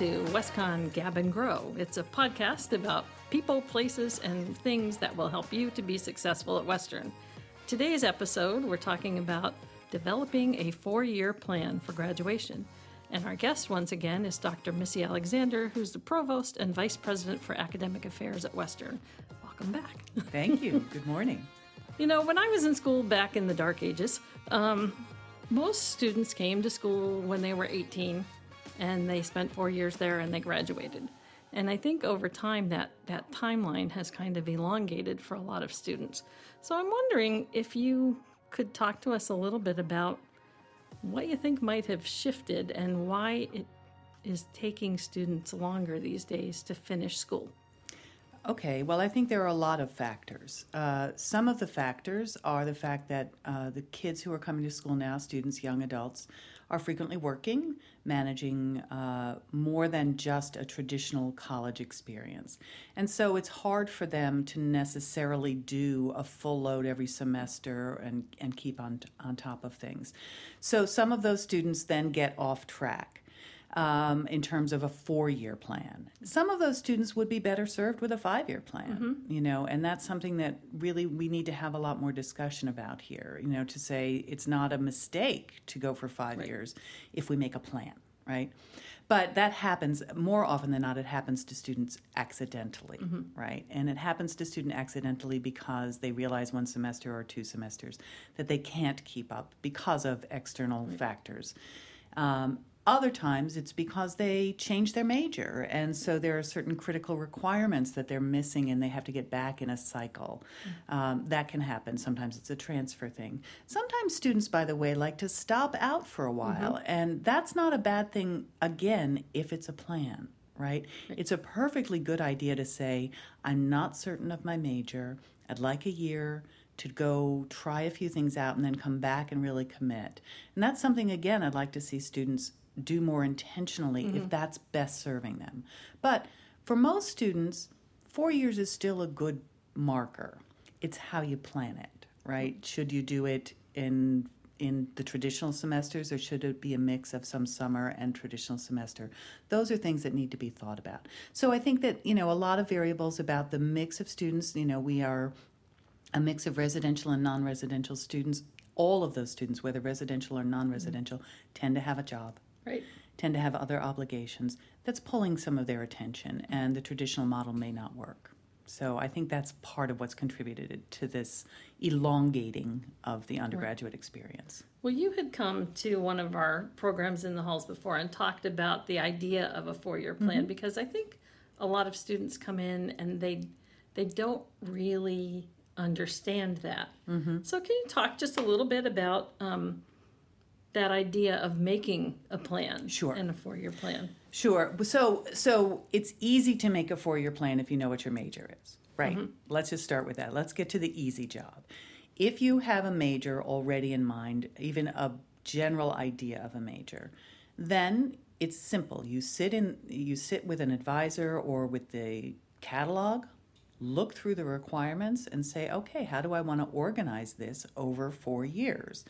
to WestConn Gab and Grow. It's a podcast about people, places, and things that will help you to be successful at Western. Today's episode, we're talking about developing a four year plan for graduation. And our guest, once again, is Dr. Missy Alexander, who's the Provost and Vice President for Academic Affairs at Western. Welcome back. Thank you. Good morning. you know, when I was in school back in the dark ages, um, most students came to school when they were 18 and they spent four years there and they graduated. And I think over time that, that timeline has kind of elongated for a lot of students. So I'm wondering if you could talk to us a little bit about what you think might have shifted and why it is taking students longer these days to finish school. Okay, well, I think there are a lot of factors. Uh, some of the factors are the fact that uh, the kids who are coming to school now, students, young adults, are frequently working, managing uh, more than just a traditional college experience. And so it's hard for them to necessarily do a full load every semester and, and keep on, on top of things. So some of those students then get off track um, in terms of a four-year plan. Some of those students would be better served with a five-year plan, mm-hmm. you know, and that's something that really we need to have a lot more discussion about here. You know, to say it's not a mistake to go for five right. years if we make a plan, right? But that happens more often than not. It happens to students accidentally, mm-hmm. right? And it happens to student accidentally because they realize one semester or two semesters that they can't keep up because of external right. factors. Um, other times it's because they change their major, and so there are certain critical requirements that they're missing and they have to get back in a cycle. Mm-hmm. Um, that can happen. Sometimes it's a transfer thing. Sometimes students, by the way, like to stop out for a while, mm-hmm. and that's not a bad thing, again, if it's a plan. Right? It's a perfectly good idea to say, I'm not certain of my major. I'd like a year to go try a few things out and then come back and really commit. And that's something, again, I'd like to see students do more intentionally mm-hmm. if that's best serving them. But for most students, four years is still a good marker. It's how you plan it, right? Mm-hmm. Should you do it in in the traditional semesters or should it be a mix of some summer and traditional semester those are things that need to be thought about so i think that you know a lot of variables about the mix of students you know we are a mix of residential and non-residential students all of those students whether residential or non-residential mm-hmm. tend to have a job right. tend to have other obligations. That's pulling some of their attention, and the traditional model may not work. So I think that's part of what's contributed to this elongating of the undergraduate right. experience. Well, you had come to one of our programs in the halls before and talked about the idea of a four-year plan mm-hmm. because I think a lot of students come in and they they don't really understand that. Mm-hmm. So, can you talk just a little bit about um, that idea of making a plan sure. and a four-year plan. Sure. So so it's easy to make a four-year plan if you know what your major is right? Mm-hmm. let's just start with that. Let's get to the easy job. If you have a major already in mind even a general idea of a major then it's simple. You sit in you sit with an advisor or with the catalog look through the requirements and say okay how do i want to organize this over four years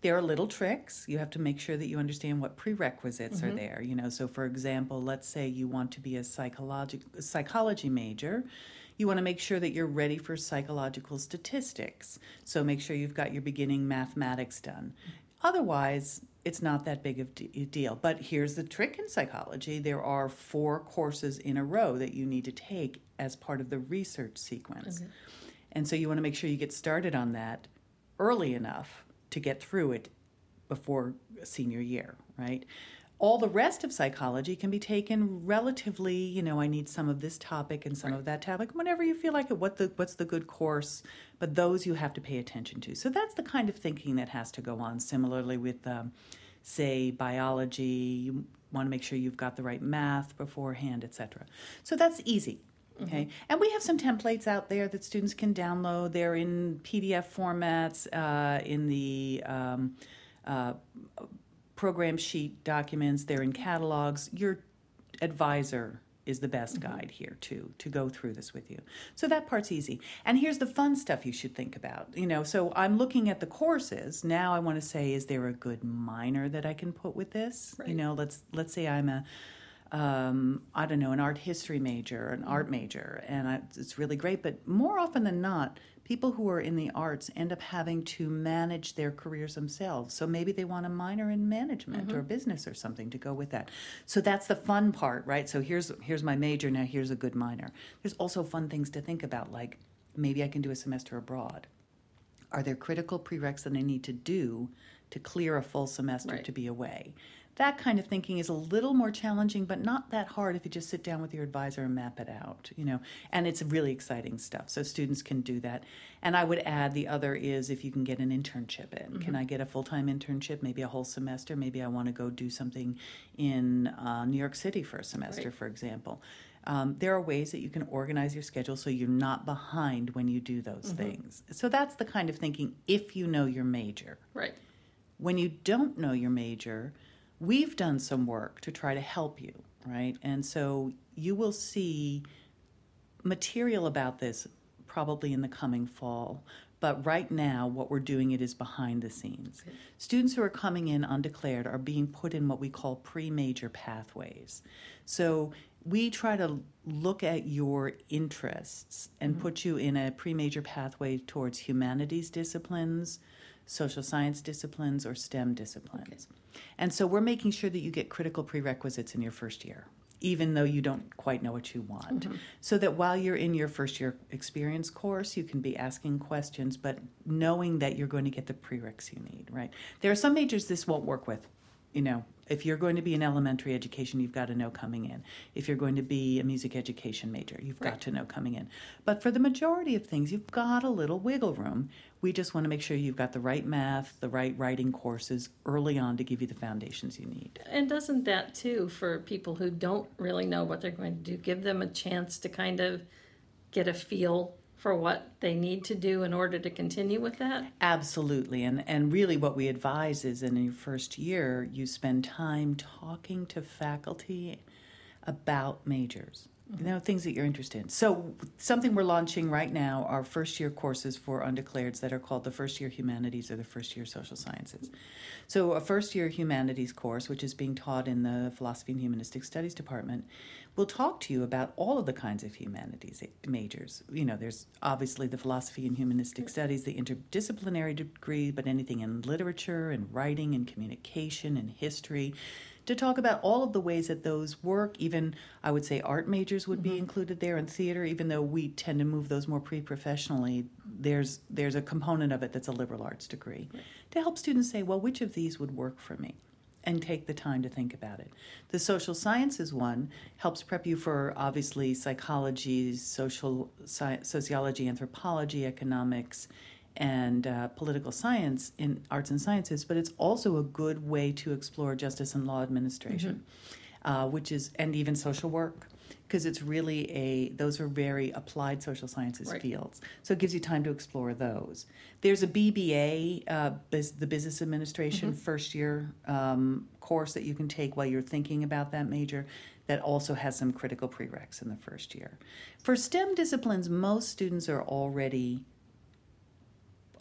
there are little tricks. You have to make sure that you understand what prerequisites mm-hmm. are there. You know, so for example, let's say you want to be a psychology psychology major. You want to make sure that you're ready for psychological statistics. So make sure you've got your beginning mathematics done. Otherwise, it's not that big of a deal. But here's the trick in psychology there are four courses in a row that you need to take as part of the research sequence. And so you want to make sure you get started on that early enough to get through it before senior year, right? All the rest of psychology can be taken relatively, you know, I need some of this topic and some right. of that topic, whenever you feel like it, what the what's the good course, but those you have to pay attention to. So that's the kind of thinking that has to go on. Similarly with um, say biology, you want to make sure you've got the right math beforehand, etc. So that's easy. Okay, mm-hmm. and we have some templates out there that students can download. They're in PDF formats, uh, in the um, uh, program sheet documents. They're in catalogs. Your advisor is the best mm-hmm. guide here too to go through this with you. So that part's easy. And here's the fun stuff you should think about. You know, so I'm looking at the courses. Now I want to say is there a good minor that I can put with this? Right. You know, let's let's say I'm a um, I don't know, an art history major, an art major, and I, it's really great. But more often than not, people who are in the arts end up having to manage their careers themselves. So maybe they want a minor in management or business or something to go with that. So that's the fun part, right? So here's here's my major now. Here's a good minor. There's also fun things to think about, like maybe I can do a semester abroad. Are there critical prereqs that I need to do to clear a full semester Right. to be away? That kind of thinking is a little more challenging, but not that hard if you just sit down with your advisor and map it out, you know. And it's really exciting stuff. So students can do that. And I would add the other is if you can get an internship in. Can I get a full time internship, maybe a whole semester? Maybe I want to go do something in uh, New York City for a semester, Right. for example. Um, there are ways that you can organize your schedule so you're not behind when you do those things. So that's the kind of thinking if you know your major. Right. When you don't know your major, we've done some work to try to help you, right? And so you will see material about this probably in the coming fall. But right now, what we're doing it is behind the scenes. Students who are coming in undeclared are being put in what we call pre-major pathways. So we try to look at your interests and mm-hmm. put you in a pre-major pathway towards humanities disciplines, social science disciplines, or STEM disciplines. And so we're making sure that you get critical prerequisites in your first year, even though you don't quite know what you want. Mm-hmm. So that while you're in your first year experience course, you can be asking questions, but knowing that you're going to get the prereqs you need, right? There are some majors this won't work with. You know, if you're going to be in elementary education, you've got to know coming in. If you're going to be a music education major, you've got to know coming in. But for the majority of things, you've got a little wiggle room. We just want to make sure you've got the right math, the right writing courses early on to give you the foundations you need. And doesn't that too, for people who don't really know what they're going to do, give them a chance to kind of get a feel for what they need to do in order to continue with that? Absolutely. And and really what we advise is in your first year you spend time talking to faculty about majors. You know, things that you're interested in. So something we're launching right now are first year courses for undeclareds that are called the first year humanities or the first year social sciences. So a first year humanities course, which is being taught in the philosophy and humanistic studies department, will talk to you about all of the kinds of humanities eh, majors. You know, there's obviously the philosophy and humanistic studies, the interdisciplinary degree, but anything in literature and writing and communication and history to talk about all of the ways that those work. Even I would say art majors would be mm-hmm. included there in theater, even though we tend to move those more pre-professionally. There's there's a component of it that's a liberal arts degree to help students say, well, which of these would work for me? And take the time to think about it. The social sciences one helps prep you for obviously psychology, social sci- sociology, anthropology, economics, and uh, political science in arts and sciences, but it's also a good way to explore justice and law administration, uh, which is, and even social work, because it's really a, those are very applied social sciences Right. fields. So it gives you time to explore those. There's a BBA, uh, bus- the Business Administration first year um, course that you can take while you're thinking about that major that also has some critical prereqs in the first year. For STEM disciplines, most students are already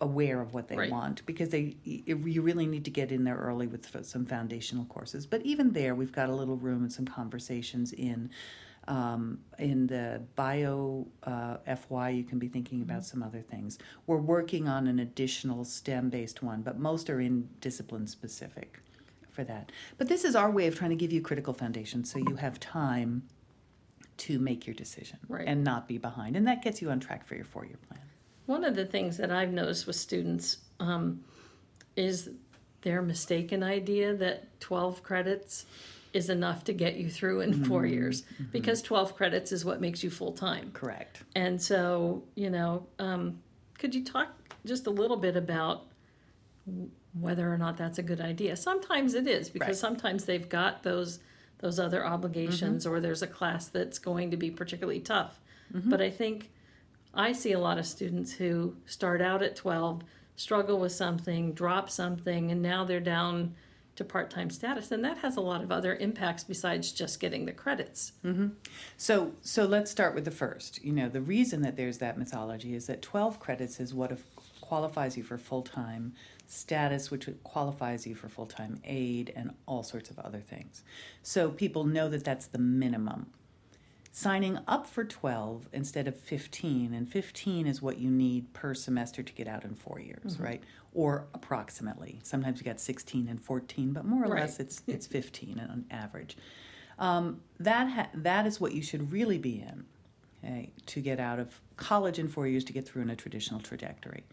aware of what they Right. want because they you really need to get in there early with f- some foundational courses. But even there, we've got a little room and some conversations in um, in the bio uh, FY. You can be thinking about some other things. We're working on an additional STEM based one, but most are in discipline specific for that. But this is our way of trying to give you critical foundations so you have time to make your decision Right. and not be behind, and that gets you on track for your four year plan. One of the things that I've noticed with students um, is their mistaken idea that 12 credits is enough to get you through in four years because 12 credits is what makes you full time. Correct. And so, you know, um, could you talk just a little bit about whether or not that's a good idea? Sometimes it is because Right. sometimes they've got those those other obligations or there's a class that's going to be particularly tough. But I think I see a lot of students who start out at 12, struggle with something, drop something, and now they're down to part-time status and that has a lot of other impacts besides just getting the credits. Mm-hmm. So, so let's start with the first. You know, the reason that there's that mythology is that 12 credits is what if qualifies you for full time status, which qualifies you for full time aid and all sorts of other things. So people know that that's the minimum. Signing up for 12 instead of 15, and 15 is what you need per semester to get out in four years, Mm-hmm. right? Or approximately. Sometimes you got 16 and 14, but more or Right. less it's, it's 15 on average. Um, that, ha- that is what you should really be in okay, to get out of college in four years to get through in a traditional trajectory.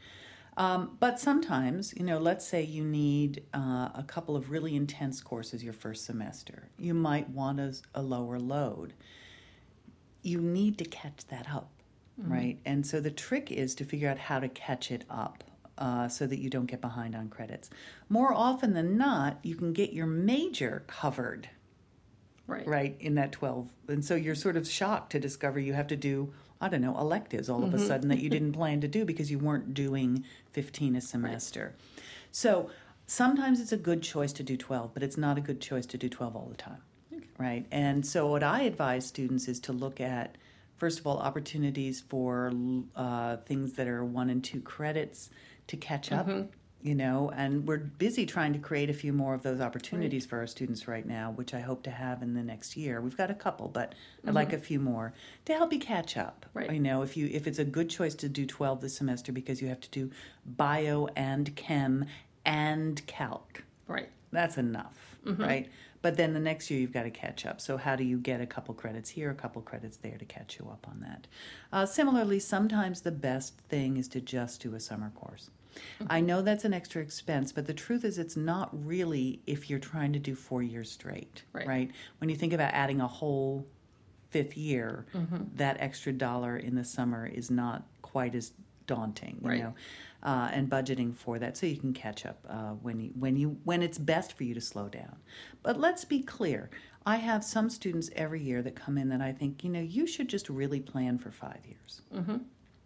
Um, but sometimes, you know, let's say you need uh, a couple of really intense courses your first semester. You might want a, a lower load. You need to catch that up, right? And so the trick is to figure out how to catch it up. Uh, so that you don't get behind on credits. More often than not, you can get your major covered Right. right in that 12 and so you're sort of shocked to discover you have to do i don't know electives all of a sudden that you didn't plan to do because you weren't doing 15 a semester so sometimes it's a good choice to do 12 but it's not a good choice to do 12 all the time right? And so what i advise students is to look at first of all opportunities for uh, things that are one and two credits to catch up mm-hmm. you know? And we're busy trying to create a few more of those opportunities for our students right now which i hope to have in the next year. We've got a couple but i'd like mm-hmm. a few more to help you catch up Right. you know? If you if it's a good choice to do 12 this semester because you have to do bio and chem and calc. Right. that's enough, mm-hmm. right? But then the next year you've got to catch up. So how do you get a couple credits here, a couple credits there to catch you up on that? Uh, similarly, sometimes the best thing is to just do a summer course. I know that's an extra expense, but the truth is it's not really if you're trying to do four years straight, Right. When you think about adding a whole fifth year, that extra dollar in the summer is not quite as daunting, you Right. know, uh, and budgeting for that so you can catch up uh, when you when you when it's best for you to slow down. But let's be clear. I have some students every year that come in that I think you know you should just really plan for five years.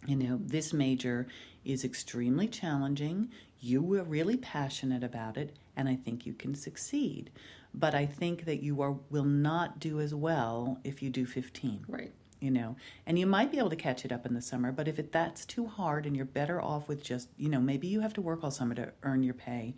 You know, this major is extremely challenging. You were really passionate about it, and I think you can succeed. But I think that you are will not do as well if you do 15 Right. You know and you might be able to catch it up in the summer but if it, that's too hard and you're better off with just you know maybe you have to work all summer to earn your pay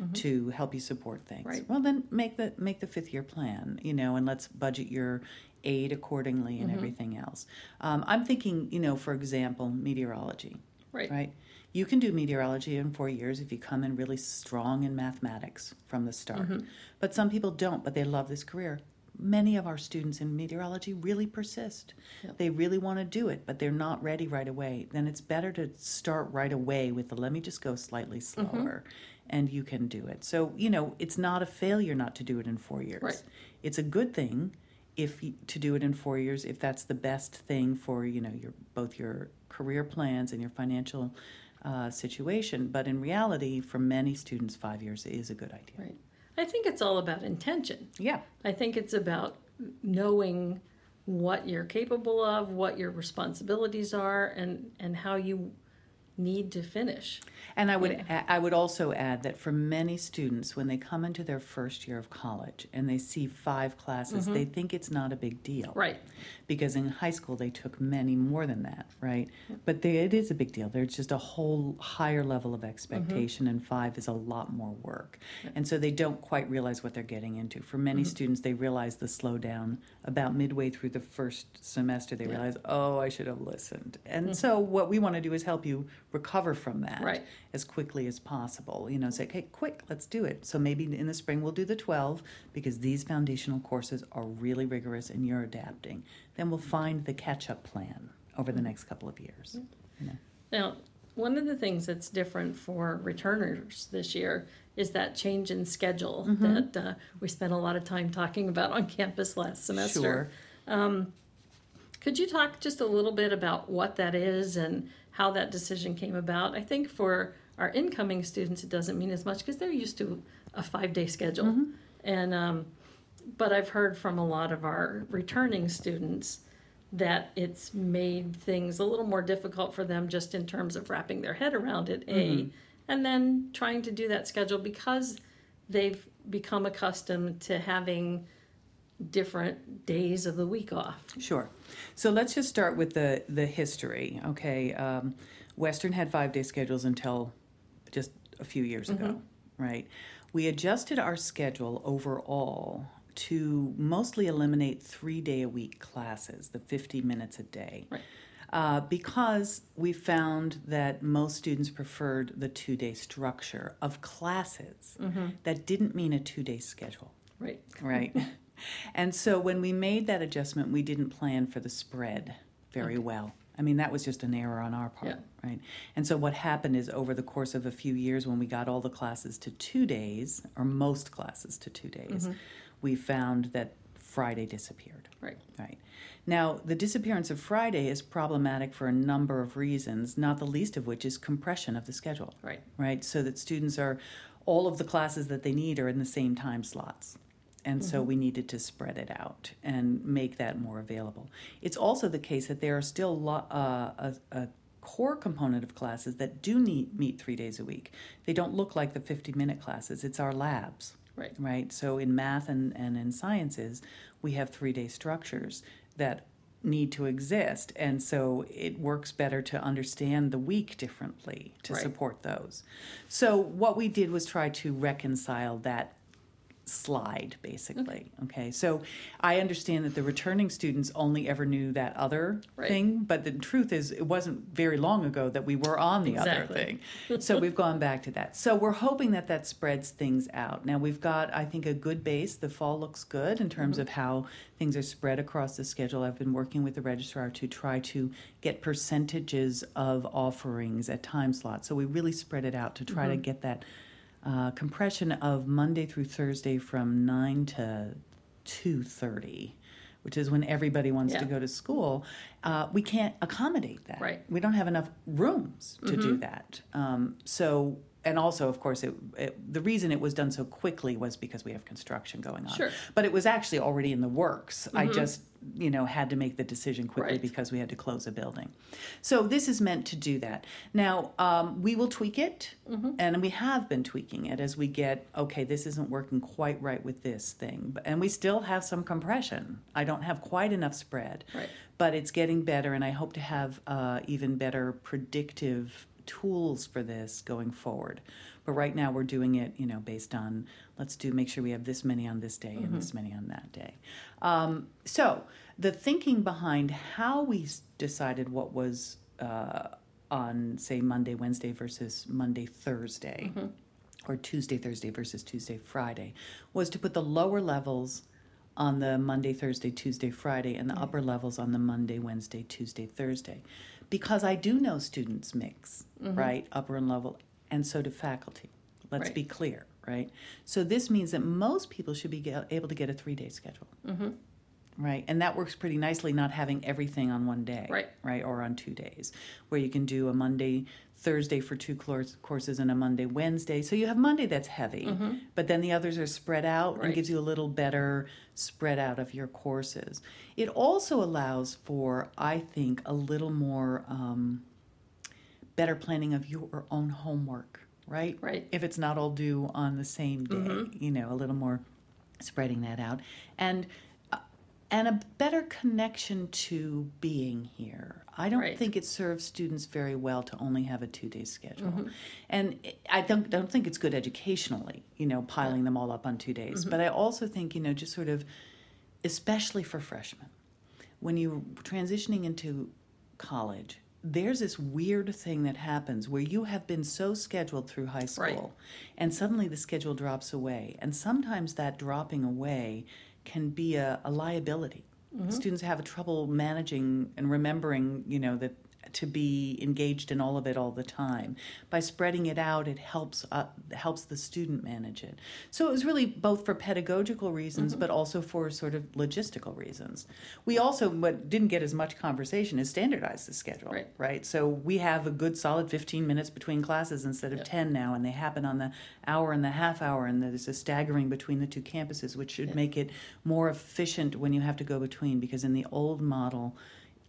mm-hmm. to help you support things. Right. well then make the make the fifth year plan you know and let's budget your aid accordingly and mm-hmm. everything else. Um, i'm thinking you know for example meteorology Right. right? You can do meteorology in four years if you come in really strong in mathematics from the start. Mm-hmm. But some people don't but they love this career many of our students in meteorology really persist. Yep. they really want to do it but they're not ready right away. Then it's better to start right away with the let me just go slightly slower and you can do it. So you know it's not a failure not to do it in four years. Right. it's a good thing if you, to do it in four years if that's the best thing for you know your both your career plans and your financial uh, situation. But in reality for many students five years is a good idea. Right. I think it's all about intention. yeah I think it's about knowing what you're capable of, what your responsibilities are, and and how you need to finish. And I would a- I would also add that for many students, when they come into their first year of college and they see five classes, they mm-hmm. think it's not a big deal, Right. Because in high school they took many more than that, right? But they, it is a big deal. There's just a whole higher level of mm-hmm. expectation, and five is a lot more work, and so they don't quite realize what they're getting into. For many mm-hmm. students, they realize the slowdown about midway through the first semester. They realize, oh, I should have listened, and so what we want to do is help you recover from that Right. as quickly as possible. You know, say, okay, quick, let's do it. So maybe in the spring we'll do the 12 because these foundational courses are really rigorous and you're adapting. Then we'll find the catch up plan over the next couple of years. You know. Now, one of the things that's different for returners this year is that change in schedule that uh, we spent a lot of time talking about on campus last semester. Sure. Could you talk just a little bit about what that is and how that decision came about? I think for our incoming students, it doesn't mean as much because they're used to a five day schedule. And, um, but I've heard from a lot of our returning students that it's made things a little more difficult for them just in terms of wrapping their head around it, A, and then trying to do that schedule because they've become accustomed to having different days of the week off. Sure. So let's just start with the, the history. Okay. Um, Western had five day schedules until just a few years ago, right? We adjusted our schedule overall to mostly eliminate three day a week classes, the 50 minutes a day. Right. Uh, because we found that most students preferred the two day structure of classes. That didn't mean a two day schedule, Right. right? and so when we made that adjustment, we didn't plan for the spread very well. I mean, that was just an error on our part, right? And so what happened is over the course of a few years, when we got all the classes to two days, or most classes to two days, mm-hmm. we found that Friday disappeared. Right. Right. Now, the disappearance of Friday is problematic for a number of reasons, not the least of which is compression of the schedule. Right. Right. So that students are, all of the classes that they need are in the same time slots. And so we needed to spread it out and make that more available. It's also the case that there are still lo- uh, a, a core component of classes that do need, meet three days a week. They don't look like the 50 minute classes, it's our labs Right. right? So in math and, and in sciences, we have three day structures that need to exist. And so it works better to understand the week differently to Right. support those. So what we did was try to reconcile that slide basically okay so i understand that the returning students only ever knew that other Right. thing but the truth is it wasn't very long ago that we were on the other thing so we've gone back to that. So we're hoping that that spreads things out. Now we've got, I think, a good base. The fall looks good in terms mm-hmm. of how things are spread across the schedule. I've been working with the registrar to try to get percentages of offerings at time slots. So we really spread it out to try to mm-hmm. get that uh, compression of Monday through Thursday from nine to two thirty. Which is when everybody wants to go to school. Uh, we can't accommodate that. Right. We don't have enough rooms to do that. Um, so, and also, of course, it, it, the reason it was done so quickly was because we have construction going on. Sure. But it was actually already in the works. I just, you know, had to make the decision quickly Right. because we had to close a building. So this is meant to do that. Now, um, we will tweak it, and we have been tweaking it as we get, okay, this isn't working quite right with this thing. And we still have some compression. I don't have quite enough spread Right. but it's getting better and i hope to have uh, even better predictive tools for this going forward. But right now we're doing it you know based on let's do make sure we have this many on this day and this many on that day. Um, so the thinking behind how we decided what was uh, on say monday wednesday versus monday thursday or Tuesday, Thursday versus Tuesday, Friday, was to put the lower levels on the Monday, Thursday, Tuesday, Friday, and the upper levels on the Monday, Wednesday, Tuesday, Thursday. Because I do know students mix, mm-hmm. right? Upper and level, and so do faculty. Let's Right. be clear, right? So this means that most people should be able to get a three day schedule. Mm-hmm. Right, and that works pretty nicely, not having everything on one day. Right. Right, or on two days, where you can do a Monday, Thursday for two courses and a Monday, Wednesday. So you have Monday that's heavy, but then the others are spread out and gives you a little better spread out of your courses. It also allows for, I think, a little more um, better planning of your own homework, right? Right. If it's not all due on the same day, you know, a little more spreading that out. And and a better connection to being here. I don't Right. think it serves students very well to only have a two-day schedule, mm-hmm. and I don't don't think it's good educationally. You know, piling them all up on two days. Mm-hmm. But I also think you know, just sort of, especially for freshmen, when you're transitioning into college, there's this weird thing that happens where you have been so scheduled through high school Right. and suddenly the schedule drops away. And sometimes that dropping away can be a, a liability. Mm-hmm. Students have a trouble managing and remembering, you know, that to be engaged in all of it all the time. By spreading it out, it helps uh, helps the student manage it. So it was really both for pedagogical reasons, but also for sort of logistical reasons. We also, what didn't get as much conversation, is standardize the schedule. Right. Right. So we have a good solid 15 minutes between classes instead of Yep. 10 now, and they happen on the hour and the half hour, and there's a staggering between the two campuses, which should make it more efficient when you have to go between. Because in the old model,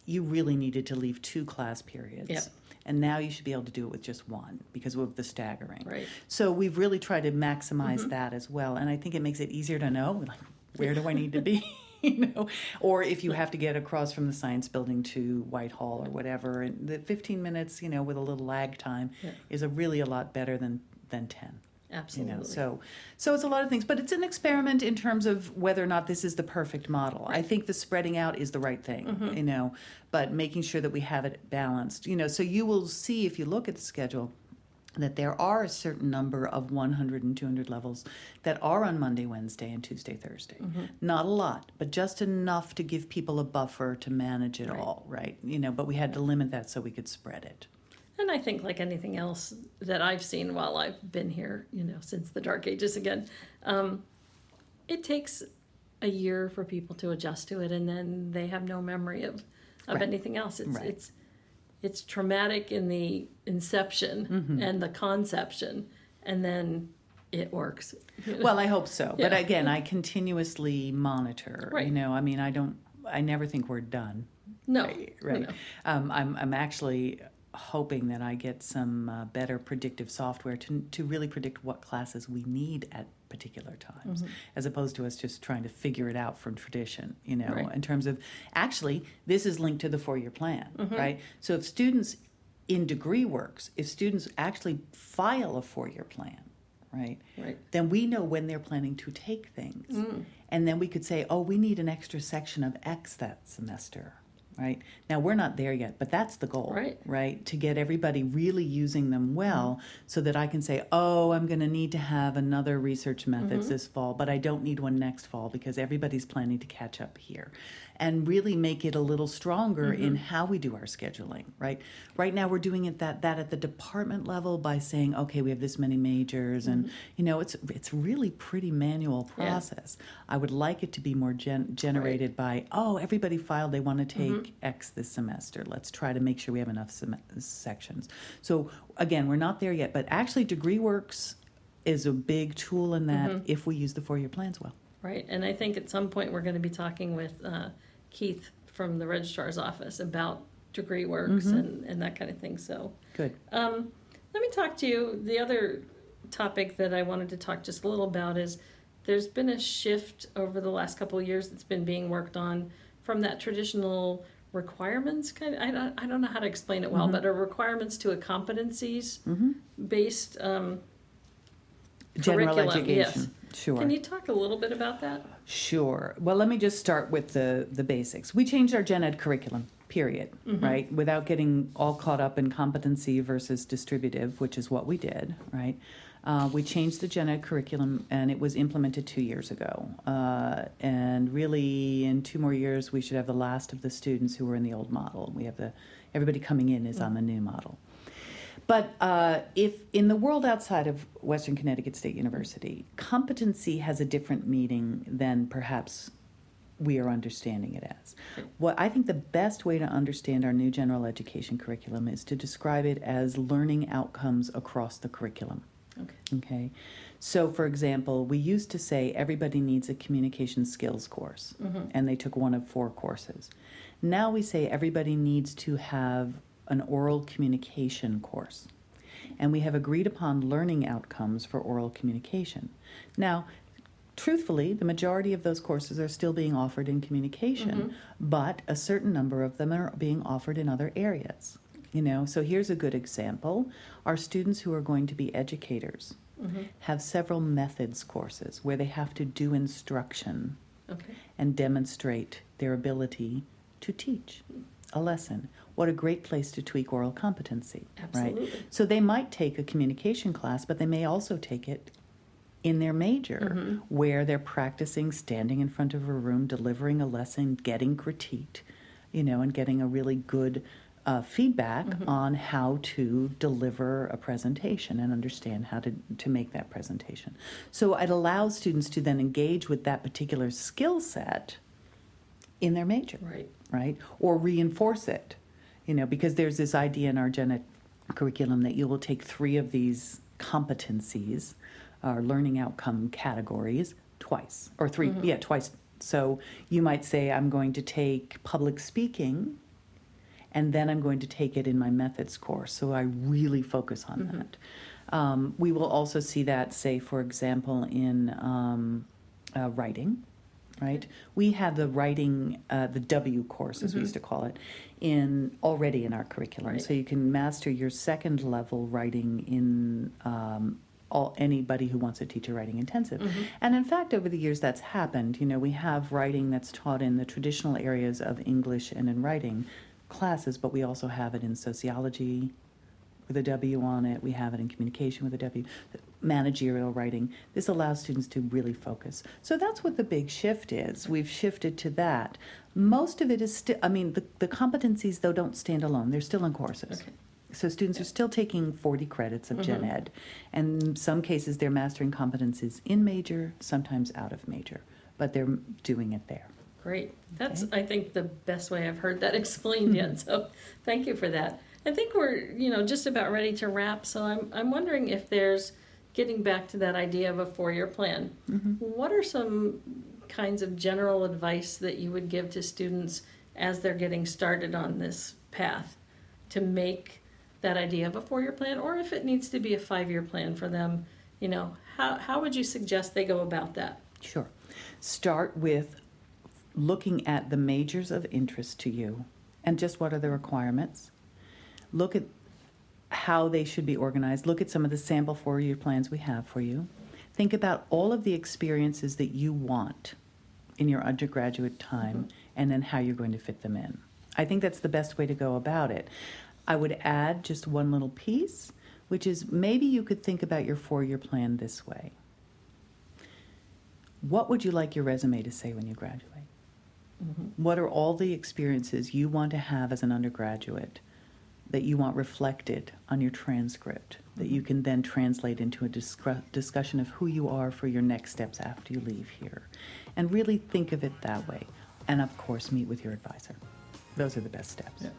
you really needed to leave two class periods. Yep. And now you should be able to do it with just one because of the staggering. Right. So we've really tried to maximize Mm-hmm. that as well, and I think it makes it easier to know like where do I need to be, you know, or if you have to get across from the science building to Whitehall or whatever, and the 15 minutes, you know, with a little lag time Yeah. is a really a lot better than than 10 Absolutely. you know so so it's a lot of things but it's an experiment in terms of whether or not this is the perfect model i think the spreading out is the right thing Mm-hmm. you know but making sure that we have it balanced you know so you will see if you look at the schedule that there are a certain number of 100 and 200 levels that are on Monday, Wednesday, and Tuesday, Thursday. Mm-hmm. Not a lot, but just enough to give people a buffer to manage it Right. all, right? You know, but we had to limit that so we could spread it. And I think, like anything else that I've seen while I've been here, you know, since the Dark Ages again, um, it takes a year for people to adjust to it, and then they have no memory of of Right. anything else. It's Right. it's it's traumatic in the inception Mm-hmm. and the conception, and then it works. Well, I hope so. But Yeah. again, I continuously monitor. You know, I mean, I don't, I never think we're done. No, Right. right. no. Um, I'm, I'm actually hoping that I get some uh, better predictive software to, to really predict what classes we need at particular times, Mm-hmm. as opposed to us just trying to figure it out from tradition, you know, Right. in terms of actually, this is linked to the four year plan, Mm-hmm. right? So if students in degree works, if students actually file a four year plan, right? Right. then we know when they're planning to take things. And then we could say, oh, we need an extra section of X that semester, right? Now, we're not there yet, but that's the goal, Right. right? To get everybody really using them well so that I can say, oh, I'm going to need to have another research methods mm-hmm. this fall, but I don't need one next fall because everybody's planning to catch up here. And really make it a little stronger in mm-hmm. how we do our scheduling, right? Right now, we're doing it that that at the department level by saying, okay, we have this many majors, and mm-hmm. you know, it's it's really pretty manual Yeah. process. I would like it to be more gen- generated by, oh, everybody filed they want to take X this semester. Let's try to make sure we have enough sem- sections. So again, we're not there yet, but actually, DegreeWorks is a big tool in that Mm-hmm. if we use the four-year plans well. Right, and I think at some point we're going to be talking with uh, Keith from the registrar's office about degree works Mm-hmm. and, and that kind of thing. So Good. um, let me talk to you. The other topic that I wanted to talk just a little about is there's been a shift over the last couple of years that's been being worked on from that traditional requirements kind of, I don't, I don't know how to explain it well, Mm-hmm. but are requirements to a competencies based um, General Curriculum, education. Sure. Can you talk a little bit about that? Sure. Well, let me just start with the, the basics. We changed our gen ed curriculum, period, right? Without getting all caught up in competency versus distributive, which is what we did, right? Uh, we changed the gen ed curriculum and it was implemented two years ago. Uh, and really, in two more years, we should have the last of the students who were in the old model. We have the, everybody coming in is on the new model. But uh, if in the world outside of Western Connecticut State University, competency has a different meaning than perhaps we are understanding it as. What I think the best way to understand our new general education curriculum is to describe it as learning outcomes across the curriculum. Okay. Okay. So, for example, we used to say everybody needs a communication skills course, mm-hmm. and they took one of four courses. Now we say everybody needs to have an oral communication course. And we have agreed upon learning outcomes for oral communication. Now, truthfully, the majority of those courses are still being offered in communication, mm-hmm. but a certain number of them are being offered in other areas. You know, so here's a good example. Our students who are going to be educators mm-hmm. have several methods courses where they have to do instruction Okay. and demonstrate their ability to teach a lesson. What a great place to tweak oral competency, right? Absolutely. So they might take a communication class, but they may also take it in their major mm-hmm. where they're practicing standing in front of a room, delivering a lesson, getting critiqued, you know, and getting a really good uh, feedback mm-hmm. on how to deliver a presentation and understand how to, to make that presentation. So it allows students to then engage with that particular skill set in their major Right. right? Or reinforce it, you know, because there's this idea in our gen ed curriculum that you will take three of these competencies, or learning outcome categories, twice, or 3 mm-hmm. yeah, twice. So you might say, I'm going to take public speaking, and then I'm going to take it in my methods course. So I really focus on that. Um, we will also see that, say, for example, in um, uh, writing, right? We have the writing, uh, the W course, as we used to call it, in already in our curriculum. Right. So you can master your second level writing in um, all anybody who wants to teach a writing intensive. And in fact, over the years, that's happened. You know, we have writing that's taught in the traditional areas of English and in writing classes, but we also have it in sociology with a W on it. We have it in communication with a W, managerial writing. This allows students to really focus. So that's what the big shift is. We've shifted to that. Most of it is still, I mean, the, the competencies, though, don't stand alone. They're still in courses. Okay. So students are still taking 40 credits of gen mm-hmm. ed. And in some cases, they're mastering competencies in major, sometimes out of major, but they're doing it there. Great. That's, I think, the best way I've heard that explained hmm. yet. So thank you for that. I think we're, you know, just about ready to wrap. So I'm, I'm wondering if there's, getting back to that idea of a four year plan, mm-hmm. what are some kinds of general advice that you would give to students as they're getting started on this path to make that idea of a four year plan, or if it needs to be a five year plan for them? You know, how, how would you suggest they go about that? Sure. Start with looking at the majors of interest to you and just what are the requirements. Look at how they should be organized. Look at some of the sample four year plans we have for you. Think about all of the experiences that you want in your undergraduate time mm-hmm. and then how you're going to fit them in. I think that's the best way to go about it. I would add just one little piece, which is maybe you could think about your four year plan this way. What would you like your resume to say when you graduate? What are all the experiences you want to have as an undergraduate that you want reflected on your transcript that you can then translate into a discru- discussion of who you are for your next steps after you leave here? And really think of it that way. And of course, meet with your advisor. Those are the best steps. Yeah.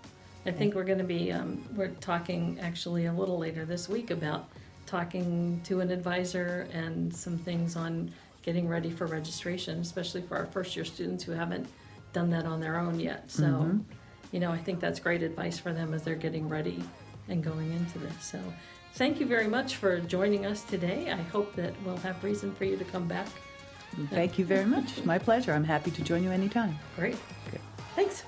I think we're going to be, um, we're talking actually a little later this week about talking to an advisor and some things on getting ready for registration, especially for our first year students who haven't done that on their own yet. So, Mhm. you know, I think that's great advice for them as they're getting ready and going into this. So, thank you very much for joining us today. I hope that we'll have reason for you to come back. Thank you very much. My pleasure. I'm happy to join you anytime. Great. Good. Thanks.